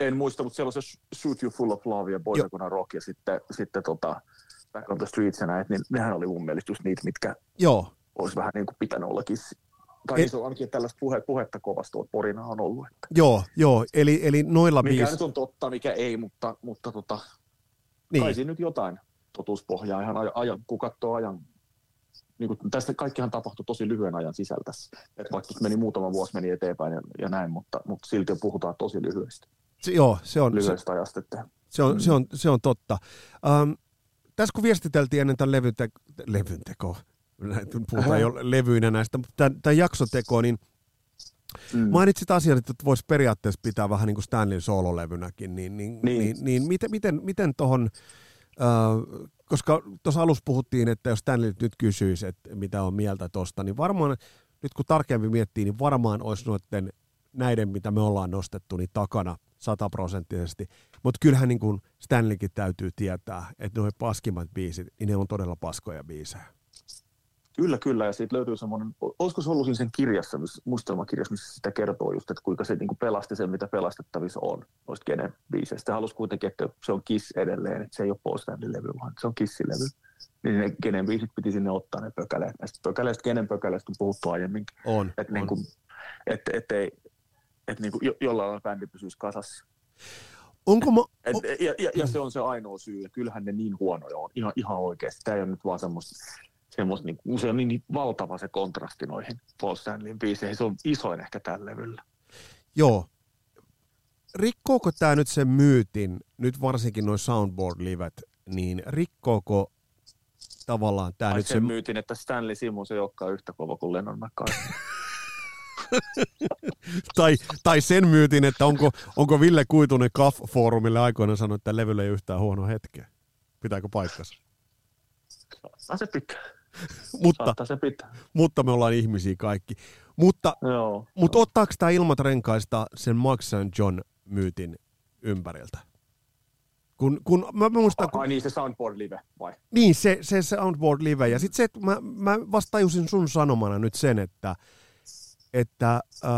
En muista, mutta siellä on se Shoot You Full of Love ja Boys. Are Gonna Rock ja sitten, sitten tota, Back on the Streets ja näet, niin nehän oli mun mielestä just niitä, mitkä joo, olisi vähän niin kuin pitänyt ollakin. Tai Et- niin se on ainakin tällaista puhe, puhetta kovasti tuolta Porina on ollut. Että joo, joo, eli, eli noilla mikä biis, nyt on totta, mikä ei, mutta, mutta tota, niin. kai siinä nyt jotain totuuspohjaa ihan ajan, ajan kun katsoo ajan niin kuin, tästä kaikkihan tapahtui tosi lyhyen ajan sisällä tässä. Et vaikka meni muutama vuosi meni eteenpäin ja, ja näin, mutta, mutta silti puhutaan tosi lyhyesti. Se, joo, se on, lyhyestä se, ajasta. Että, se, on, mm. se, on, se on totta. Um, tässä kun viestiteltiin ennen tämän levyn, te, levyn tekoa, puhutaan jo levyinä näistä, mutta tämän, tämän jaksotekoa, niin Mm. Mainitsit asian, että voisi periaatteessa pitää vähän niin kuin Stanley soololevynäkin, niin, niin, niin. niin, niin miten, miten, miten tuohon, äh, koska tuossa alussa puhuttiin, että jos Stanley nyt kysyisi, että mitä on mieltä tuosta, niin varmaan, nyt kun tarkemmin miettii, niin varmaan olisi noiden näiden, mitä me ollaan nostettu, niin takana sataprosenttisesti. Mutta kyllähän niin kuin Stanleykin täytyy tietää, että nuo paskimmat biisit, niin ne on todella paskoja biisejä. Kyllä, kyllä. Ja siitä löytyy semmoinen, olisiko se ollut siinä sen kirjassa, mustelmakirjassa, missä sitä kertoo just, että kuinka se niin kuin pelasti sen, mitä pelastettavissa on noista kenen biiseistä. Halusi kuitenkin, että se on Kiss edelleen, että se ei ole Paul Stanley-levy, vaan se on Kissi-levy. Niin ne kenen biisit piti sinne ottaa ne pökäleet. Näistä pökäleistä, kenen pökäleistä on puhuttu aiemmin. On, että niin kuin, et, et ei, että niin kuin jo, jollain lailla bändi pysyisi kasassa. Onko mä... Et, ja, ja, ja, se on se ainoa syy, ja kyllähän ne niin huonoja on, ihan, ihan oikeasti. Tämä ei ole nyt vaan semmoista, semmoista niin, se on niin, niin valtava se kontrasti noihin Paul Stanleyn biiseihin. Se on isoin ehkä tällä levyllä. Joo. Rikkooko tämä nyt sen myytin, nyt varsinkin noin soundboard-livet, niin rikkooko tavallaan tämä nyt sen... myytin, että Stanley Simmons ei olekaan yhtä kova kuin Lennon McCartney. tai, tai sen myytin, että onko, onko Ville Kuitunen KAF-foorumille aikoina sanonut, että levyllä ei yhtään huono hetkeä. Pitääkö paikkansa? Saattaa se pitää. mutta, se pitää. mutta me ollaan ihmisiä kaikki. Mutta, Joo, mutta joo. ottaako tämä ilmatrenkaista sen Max and John myytin ympäriltä? Kun, kun mä muistan, kun... Ai niin, se Soundboard Live, vai? Niin, se, se Soundboard Live. Ja sitten se, että mä, mä vasta tajusin sun sanomana nyt sen, että, että äh,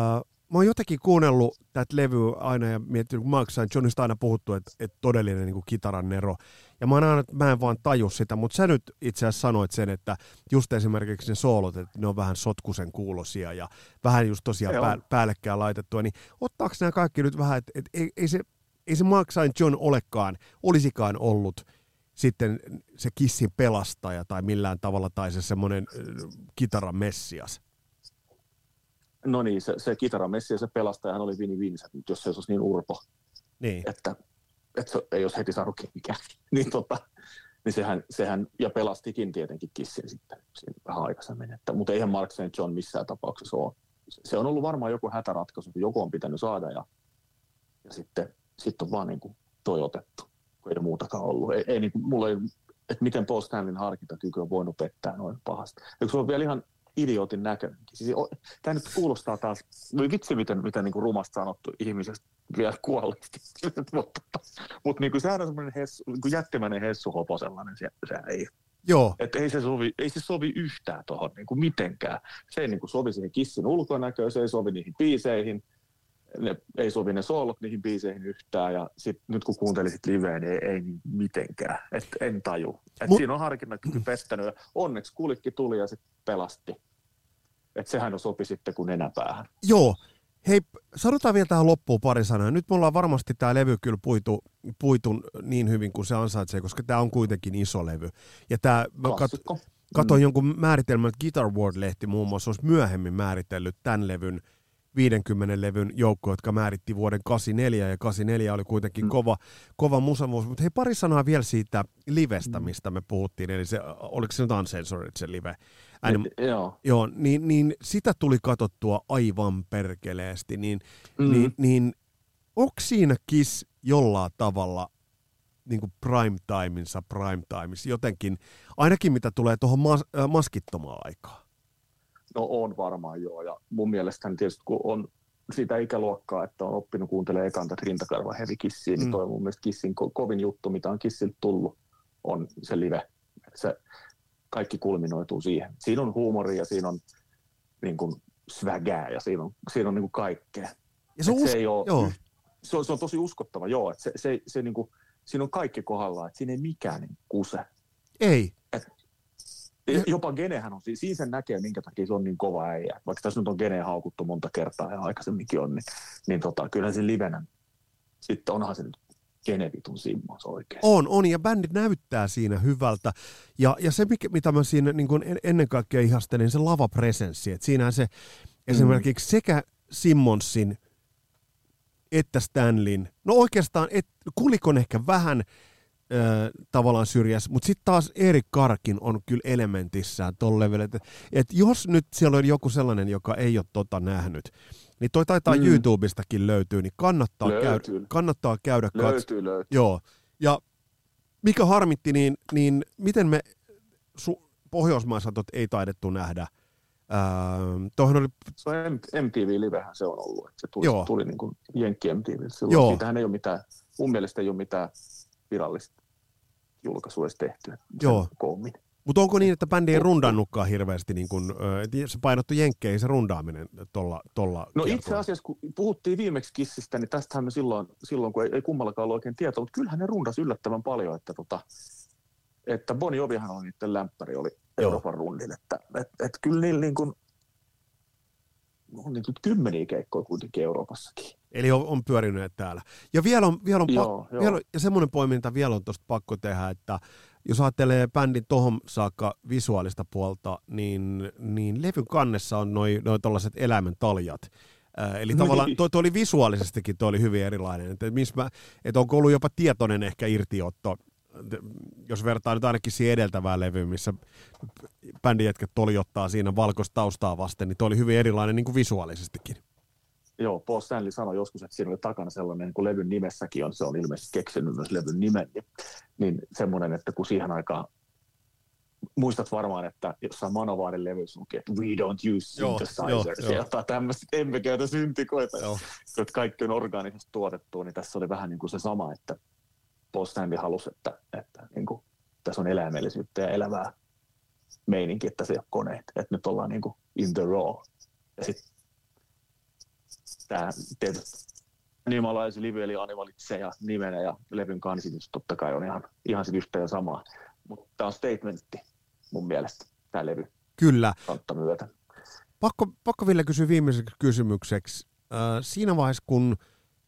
mä oon jotenkin kuunnellut tätä levyä aina ja miettinyt, kun and Johnista aina puhuttu, että, että todellinen niin kuin kitaran nero. Ja mä, aina, että mä en vaan taju sitä, mutta sä nyt itse asiassa sanoit sen, että just esimerkiksi ne soolot, että ne on vähän sotkusen kuulosia ja vähän just tosiaan pää, päällekkäin laitettua, niin ottaako nämä kaikki nyt vähän, että, että ei, ei, se, ei se Max and John olekaan, olisikaan ollut sitten se kissin pelastaja tai millään tavalla tai se semmoinen kitaran messias? No niin, se, se kitaramessi ja se pelastajahan oli Vini Vincent, jos se olisi niin urpo, niin. että, että se ei olisi heti saanut kenkään. niin, tota, niin sehän, sehän, ja pelastikin tietenkin kissin sitten siinä vähän aikaisemmin. Että, mutta eihän Mark St. John missään tapauksessa ole. Se on ollut varmaan joku hätäratkaisu, kun joku on pitänyt saada ja, ja sitten, sitten on vaan niin kuin toi otettu, kun ei muutakaan ollut. Ei, ei niin kuin, mulla ei, että miten Paul Stanleyn harkintakyky on voinut pettää noin pahasti. Ja se on vielä ihan idiootin näköinenkin. Siis, tämä nyt kuulostaa taas, voi vitsi miten, miten niin kuin rumasta sanottu ihmisestä vielä kuolleesti. mutta mutta niin kuin, sehän on semmoinen hessu, niin jättimäinen hessuhopo sellainen, se, se ei. Joo. Että ei se sovi, ei se sovi yhtään tuohon niin mitenkään. Se ei niin kuin sovi siihen kissin ulkonäköön, se ei sovi niihin biiseihin, ne, ei sovi ne soolot niihin biiseihin yhtään, ja sit, nyt kun kuuntelisit liveä, niin ei, ei niin mitenkään, et en taju. Et Mut... Siinä on harkinnakyky pestänyt, ja onneksi kulikki tuli ja sitten pelasti. Et sehän on sopi sitten kuin nenäpäähän. Joo. Hei, sanotaan vielä tähän loppuun pari sanaa. Nyt me ollaan varmasti tämä levy kyllä puitu, puitun niin hyvin kuin se ansaitsee, koska tämä on kuitenkin iso levy. Ja tämä, kat, katoin mm. jonkun määritelmän, että Guitar World-lehti muun muassa olisi myöhemmin määritellyt tämän levyn 50 levyn joukko, jotka määritti vuoden 84, ja 84 oli kuitenkin mm. kova, kova musavuosi. Mutta hei, pari sanaa vielä siitä livestä, mm. mistä me puhuttiin, eli se, oliko se nyt Uncensored se live? Aina, joo. joo niin, niin sitä tuli katsottua aivan perkeleesti, niin, mm. niin, niin onko siinä Kiss jollain tavalla niin kuin prime timeissa, prime timeissa, jotenkin, ainakin mitä tulee tuohon mas, maskittomaan aikaan? No on varmaan joo, ja mun mielestä tietysti kun on sitä ikäluokkaa, että on oppinut kuuntelemaan ekan tätä rintakarva heavy kissiä, niin mm. toi on mun mielestä kissin ko- kovin juttu, mitä on kissiltä tullut, on se live. Se, kaikki kulminoituu siihen. Siinä on huumoria ja siinä on niin kuin svägää ja siinä on, siinä on niin kuin kaikkea. Ja se, us- se, ei ole, joo. Se, on, se on tosi uskottava, joo. Että se, se, se niin kuin, siinä on kaikki kohdallaan, että siinä ei mikään niin kuse. Ei. Et, jopa Genehän on, siinä sen näkee, minkä takia se on niin kova äijä. Vaikka tässä nyt on Gene haukuttu monta kertaa ja aikaisemminkin on, niin, niin tota, kyllä se livenä, sitten onhan se nyt Genevitun Simmons oikein. On, on, ja bändi näyttää siinä hyvältä. Ja, ja se, mikä, mitä mä siinä niin kuin ennen kaikkea ihastelin, se lavapresenssi. Että siinä se esimerkiksi mm. sekä Simmonsin että Stanlin, no oikeastaan et, kulikon ehkä vähän ö, tavallaan syrjässä, mutta sitten taas Erik Karkin on kyllä elementissään tuolla level, että et jos nyt siellä on joku sellainen, joka ei ole tota nähnyt, niin toi taitaa mm. YouTubestakin löytyy, niin kannattaa, löytyy. käydä, kannattaa käydä löytyy, katsomaan. Löytyy, Joo, ja mikä harmitti, niin, niin miten me su- Pohjoismaissa tot ei taidettu nähdä – Öö, oli... Se on MTV Livehän se on ollut, että se tuli, Joo. tuli niin kuin Jenkki MTV. Silloin Joo. siitähän ei ole mitään, mun mielestä ei ole mitään virallista julkaisua edes tehty. Joo. Mutta onko niin, että bändi ei rundannutkaan hirveästi, niin kun, se painottu jenkkeihin se rundaaminen tuolla tolla No kiertoilla. itse asiassa, kun puhuttiin viimeksi Kissistä, niin tästähän me silloin, silloin kun ei, ei kummallakaan ollut oikein tietoa, mutta kyllähän ne rundas yllättävän paljon, että, tota, että Boni Ovihan oli niiden lämpäri, oli Euroopan rundin, että et, et kyllä niillä niin kuin, on niin kymmeniä keikkoja kuitenkin Euroopassakin. Eli on, on pyörinyt täällä. Ja vielä on, vielä on, joo, pa- joo. Vielä, ja semmoinen poiminta vielä on tuosta pakko tehdä, että jos ajattelee bändin tohon saakka visuaalista puolta, niin, niin levyn kannessa on noin noi tällaiset eläimen taljat. Äh, eli no tavallaan niin. toi, toi, oli visuaalisestikin toi oli hyvin erilainen. Että, mä, että onko ollut jopa tietoinen ehkä irtiotto jos vertaa nyt ainakin siihen edeltävään levyyn, missä bändin jätkät ottaa siinä valkoista taustaa vasten, niin tuo oli hyvin erilainen niin kuin visuaalisestikin. Joo, Paul Stanley sanoi joskus, että siinä oli takana sellainen, niin kuin levyn nimessäkin on, se on ilmeisesti keksinyt myös levyn nimen, niin, niin semmoinen, että kun siihen aikaan muistat varmaan, että jossain Manovaarin levyssä lukee, että we don't use synthesizers, ja jotain tämmöistä, emme käytä syntikoita, että kaikki on orgaanisesti tuotettu, niin tässä oli vähän niin kuin se sama, että Paul Stanley halusi, että, että niin kuin, tässä on eläimellisyyttä ja elävää meininki, että se ei ole koneet. Että nyt ollaan niin kuin in the raw. Ja sitten tämä animalaisi live, eli animalitse ja nimenä ja levyn kansitus totta kai on ihan, ihan sit yhtä ja samaa. Mutta tämä on statementti mun mielestä, tämä levy. Kyllä. Myötä. Pakko, pakko vielä kysyä viimeiseksi kysymykseksi. Äh, siinä vaiheessa, kun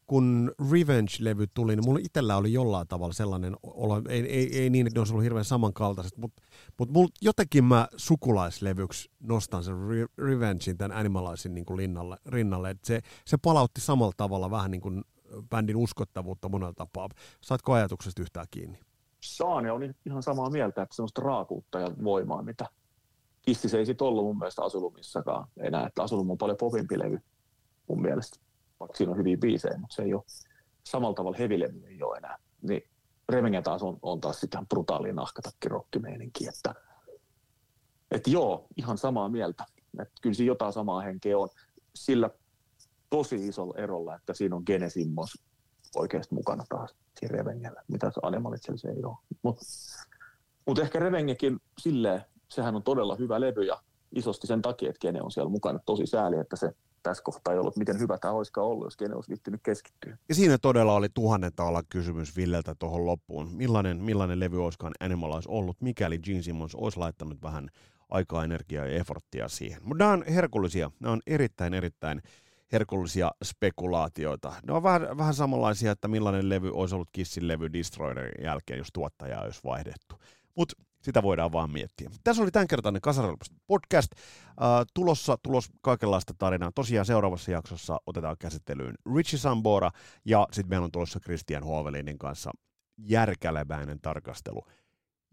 kun Revenge-levy tuli, niin mulla itsellä oli jollain tavalla sellainen olo, ei, ei, ei niin, että ne olisi ollut hirveän samankaltaiset, mutta mut jotenkin mä sukulaislevyksi nostan sen Re- Revengein tämän Animalizin niin kuin linnalle, rinnalle, että se, se palautti samalla tavalla vähän niin kuin bändin uskottavuutta monella tapaa. Saatko ajatuksesta yhtään kiinni? Saan ja olin ihan samaa mieltä, että semmoista raakuutta ja voimaa, mitä Kissis ei sitten ollut mun mielestä Asulumissakaan enää, että Asulum on paljon popimpi levy mun mielestä vaikka siinä on hyviä biisejä, mutta se ei ole samalla tavalla hevilevy ole enää. Niin Revenge taas on, on taas sitten brutaali nahkatakki rockimeininki, että, että joo, ihan samaa mieltä. Että kyllä siinä jotain samaa henkeä on. Sillä tosi isolla erolla, että siinä on Genesimmos oikeasti mukana taas siinä Revengellä, mitä se Animalitsella se ei ole. Mutta mut ehkä Revengekin silleen, sehän on todella hyvä levy ja isosti sen takia, että Gene on siellä mukana. Tosi sääli, että se tässä kohtaa ei ollut, miten hyvä tämä olisikaan ollut, jos kenen olisi viittynyt keskittyä. Ja siinä todella oli tuhannen olla kysymys Villeltä tuohon loppuun. Millainen, millainen levy olisikaan Animalize ollut, mikäli Gene Simmons olisi laittanut vähän aikaa, energiaa ja efforttia siihen. Mutta nämä on herkullisia, nämä on erittäin, erittäin herkullisia spekulaatioita. Ne on vähän, vähän samanlaisia, että millainen levy olisi ollut Kissin levy Destroyerin jälkeen, jos tuottajaa olisi vaihdettu. Mutta sitä voidaan vaan miettiä. Tässä oli tämänkertainen Kasarelpasta podcast. Tulossa tulos kaikenlaista tarinaa. Tosiaan seuraavassa jaksossa otetaan käsittelyyn Richie Sambora ja sitten meillä on tulossa Christian Hovelinin kanssa järkäleväinen tarkastelu,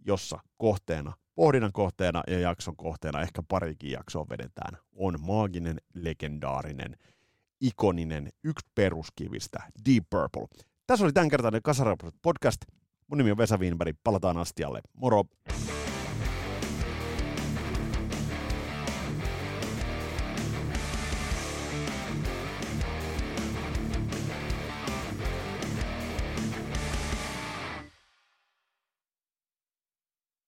jossa kohteena, pohdinnan kohteena ja jakson kohteena, ehkä parikin jaksoa vedetään, on maaginen, legendaarinen, ikoninen, yksi peruskivistä, Deep Purple. Tässä oli tämänkertainen Kasarelpasta podcast. Mun nimi on Vesa Wienberg, palataan astialle. Moro!